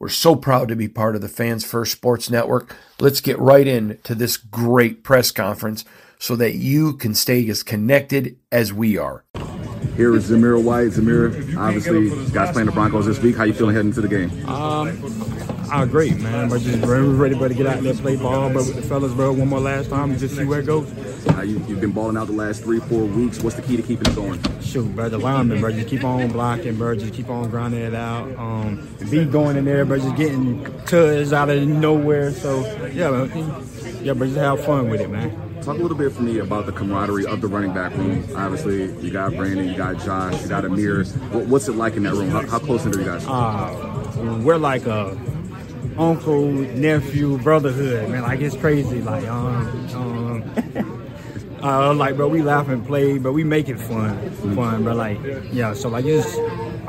We're so proud to be part of the Fans First Sports Network. Let's get right into this great press conference so that you can stay as connected as we are. Here is Zamir White. Zamir, obviously, guys playing the Broncos this week. How you feeling heading into the game? Um, uh, great, man. But just we're ready, to get out there, play ball, but with the fellas, bro, one more last time and just see where it goes. Uh, you, have been balling out the last three, four weeks. What's the key to keeping it going? Shoot, bro, the lineman, bro, just keep on blocking, bro, just keep on grinding it out. Um, be going in there, bro, just getting touched out of nowhere. So, yeah, man, yeah, but just have fun with it, man. Talk a little bit for me about the camaraderie of the running back room. Obviously, you got Brandon, you got Josh, you got Ameer. What's it like in that room? How, how close are you guys? Uh, we're like a uncle, nephew, brotherhood, man. Like it's crazy. Like um, um uh, like bro, we laugh and play, but we make it fun, fun. But like, yeah, so like it's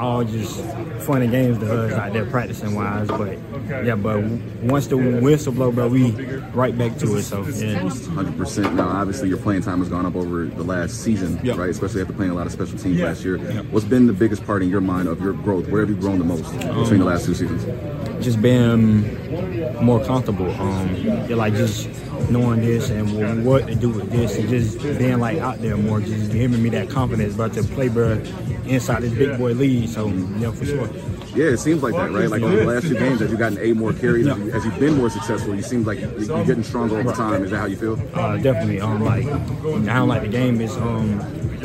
all just fun and games to us out there practicing wise. But yeah, but once the whistle blow, bro, we right back to it. So yeah, hundred percent. Now, obviously, your playing time has gone up over the last season, yep. right? Especially after playing a lot of special teams last year. Yep. What's been the biggest part in your mind of your growth? Where have you grown the most um, between the last two seasons? Just being more comfortable. Um, yeah, like just knowing this and what to do with this and just being like out there more, just giving me that confidence, about to play bro inside this big boy league. So yeah, for sure. Yeah, it seems like that, right? Like over the last two games, as you've gotten eight more carries, yeah. as, you, have been more successful, you seem like you're getting stronger over time. Is that how you feel? Uh, definitely. Um, like I don't like the game is um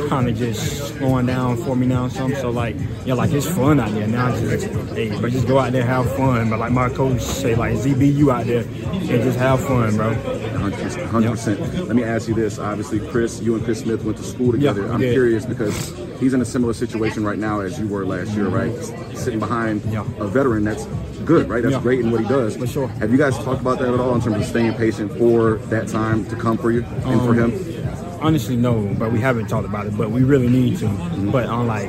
kind of just slowing down for me now. Some so like yeah, like it's fun out there now. Just hey, but just go out there have fun. But like my coach say, like ZB, you out there and just have fun, bro. 100%. Yep. Let me ask you this. Obviously, Chris, you and Chris Smith went to school together. Yep, I'm curious because he's in a similar situation right now as you were last year, right? Sitting behind yep. a veteran that's good, right? That's great in what he does. For sure. Have you guys talked about that at all in terms of staying patient for that time to come for you and um, for him? Honestly, no, but we haven't talked about it, but we really need to. Mm-hmm. But on like,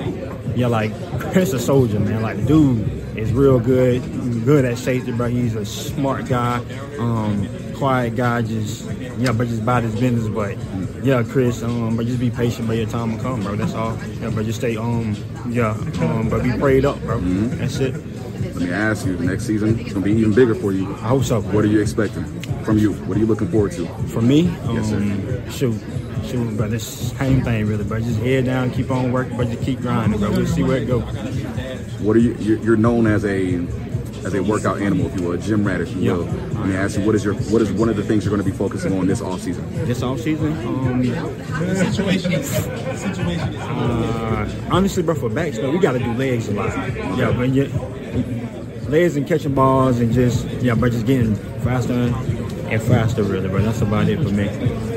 yeah, like Chris a soldier, man. Like, dude is real good, good at safety, but he's a smart guy. Um, quiet guy, just yeah, but just about his business. But yeah, Chris, um, but just be patient, but your time will come, bro. That's all. Yeah, but just stay um, yeah, um, but be prayed up, bro. Mm-hmm. That's it. Let me ask you, next season it's gonna be even bigger for you. I hope so. What are you expecting from you? What are you looking forward to? For me, um, yes, sir. Shoot, shoot, but this same thing really. But just head down, keep on working, but just keep grinding, bro. We'll see where it goes. What are you? You're known as a as a workout animal, if you will, a gym rat, if you will. Let me ask you, what is your what is one of the things you're going to be focusing on this off season? This off season, um, situation, situation. Uh, honestly, bro, for backs, though, we got to do legs a lot. Yeah, but you, legs and catching balls and just yeah, but just getting faster and faster, really. But that's about it for me.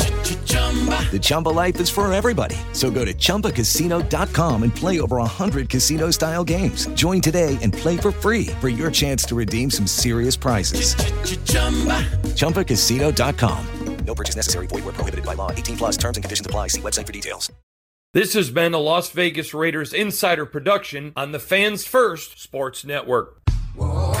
The Chumba life is for everybody. So go to ChumbaCasino.com and play over 100 casino-style games. Join today and play for free for your chance to redeem some serious prizes. ChumbaCasino.com. No purchase necessary. Void were prohibited by law. 18 plus terms and conditions apply. See website for details. This has been a Las Vegas Raiders insider production on the Fans First Sports Network. It